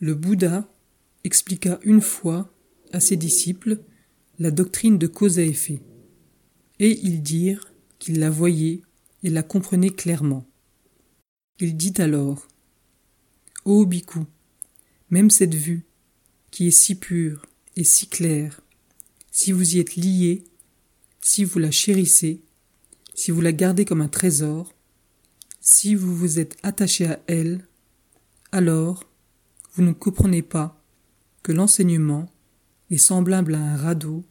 Le Bouddha expliqua une fois à ses disciples la doctrine de cause à effet, et ils dirent qu'ils la voyaient et la comprenaient clairement. Il dit alors Ô Bhikkhu, même cette vue, qui est si pure et si claire, si vous y êtes lié, si vous la chérissez, si vous la gardez comme un trésor, si vous vous êtes attaché à elle, alors vous ne comprenez pas que l'enseignement est semblable à un radeau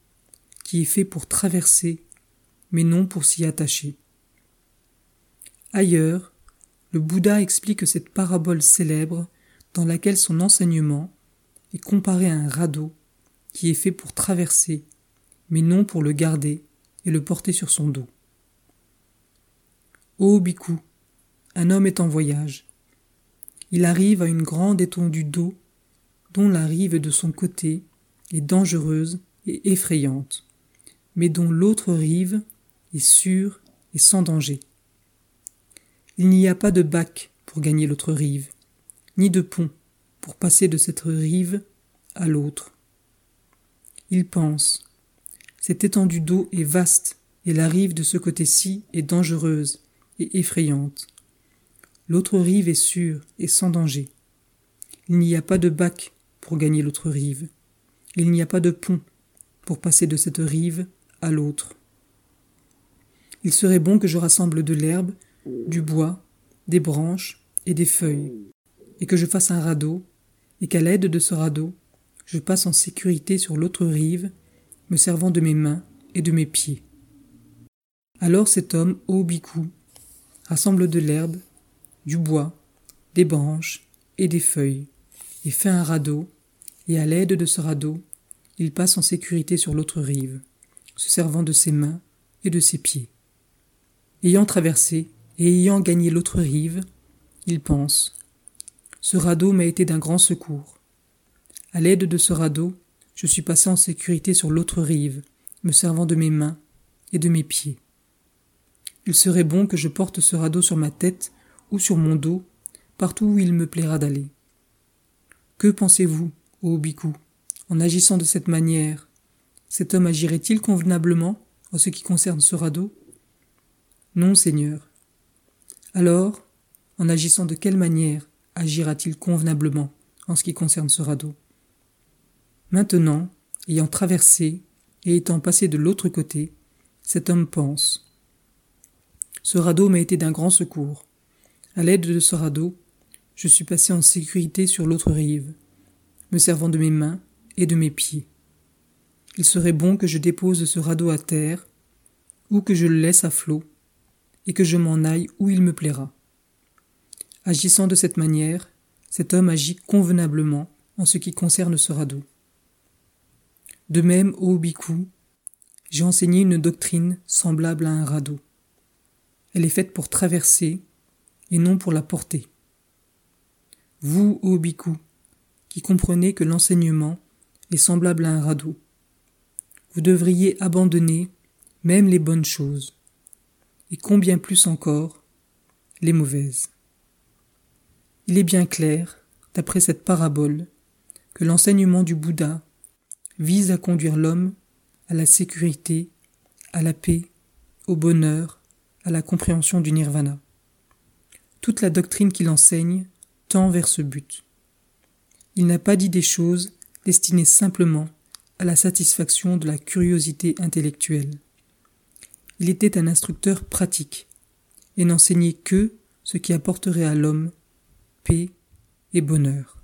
qui est fait pour traverser, mais non pour s'y attacher. Ailleurs, le Bouddha explique cette parabole célèbre dans laquelle son enseignement est comparé à un radeau qui est fait pour traverser, mais non pour le garder et le porter sur son dos. Ô Bhikkhu, un homme est en voyage. Il arrive à une grande étendue d'eau dont la rive de son côté est dangereuse et effrayante, mais dont l'autre rive est sûre et sans danger. Il n'y a pas de bac pour gagner l'autre rive, ni de pont pour passer de cette rive à l'autre. Il pense. Cette étendue d'eau est vaste et la rive de ce côté-ci est dangereuse et effrayante. L'autre rive est sûre et sans danger. Il n'y a pas de bac pour gagner l'autre rive. Il n'y a pas de pont pour passer de cette rive à l'autre. Il serait bon que je rassemble de l'herbe du bois, des branches et des feuilles, et que je fasse un radeau, et qu'à l'aide de ce radeau, je passe en sécurité sur l'autre rive, me servant de mes mains et de mes pieds. Alors cet homme, ô bhikkhu, rassemble de l'herbe, du bois, des branches et des feuilles, et fait un radeau, et à l'aide de ce radeau, il passe en sécurité sur l'autre rive, se servant de ses mains et de ses pieds. Ayant traversé, et ayant gagné l'autre rive, il pense Ce radeau m'a été d'un grand secours. À l'aide de ce radeau, je suis passé en sécurité sur l'autre rive, me servant de mes mains et de mes pieds. Il serait bon que je porte ce radeau sur ma tête ou sur mon dos, partout où il me plaira d'aller. Que pensez-vous, ô Bhikkhu, en agissant de cette manière? Cet homme agirait-il convenablement en ce qui concerne ce radeau? Non, Seigneur, alors, en agissant de quelle manière agira-t-il convenablement en ce qui concerne ce radeau? Maintenant, ayant traversé et étant passé de l'autre côté, cet homme pense. Ce radeau m'a été d'un grand secours. À l'aide de ce radeau, je suis passé en sécurité sur l'autre rive, me servant de mes mains et de mes pieds. Il serait bon que je dépose ce radeau à terre, ou que je le laisse à flot, et que je m'en aille où il me plaira. Agissant de cette manière, cet homme agit convenablement en ce qui concerne ce radeau. De même, ô Bhikkhu, j'ai enseigné une doctrine semblable à un radeau. Elle est faite pour traverser et non pour la porter. Vous, ô Bhikkhu, qui comprenez que l'enseignement est semblable à un radeau, vous devriez abandonner même les bonnes choses et combien plus encore les mauvaises. Il est bien clair, d'après cette parabole, que l'enseignement du Bouddha vise à conduire l'homme à la sécurité, à la paix, au bonheur, à la compréhension du nirvana. Toute la doctrine qu'il enseigne tend vers ce but. Il n'a pas dit des choses destinées simplement à la satisfaction de la curiosité intellectuelle. Il était un instructeur pratique, et n'enseignait que ce qui apporterait à l'homme paix et bonheur.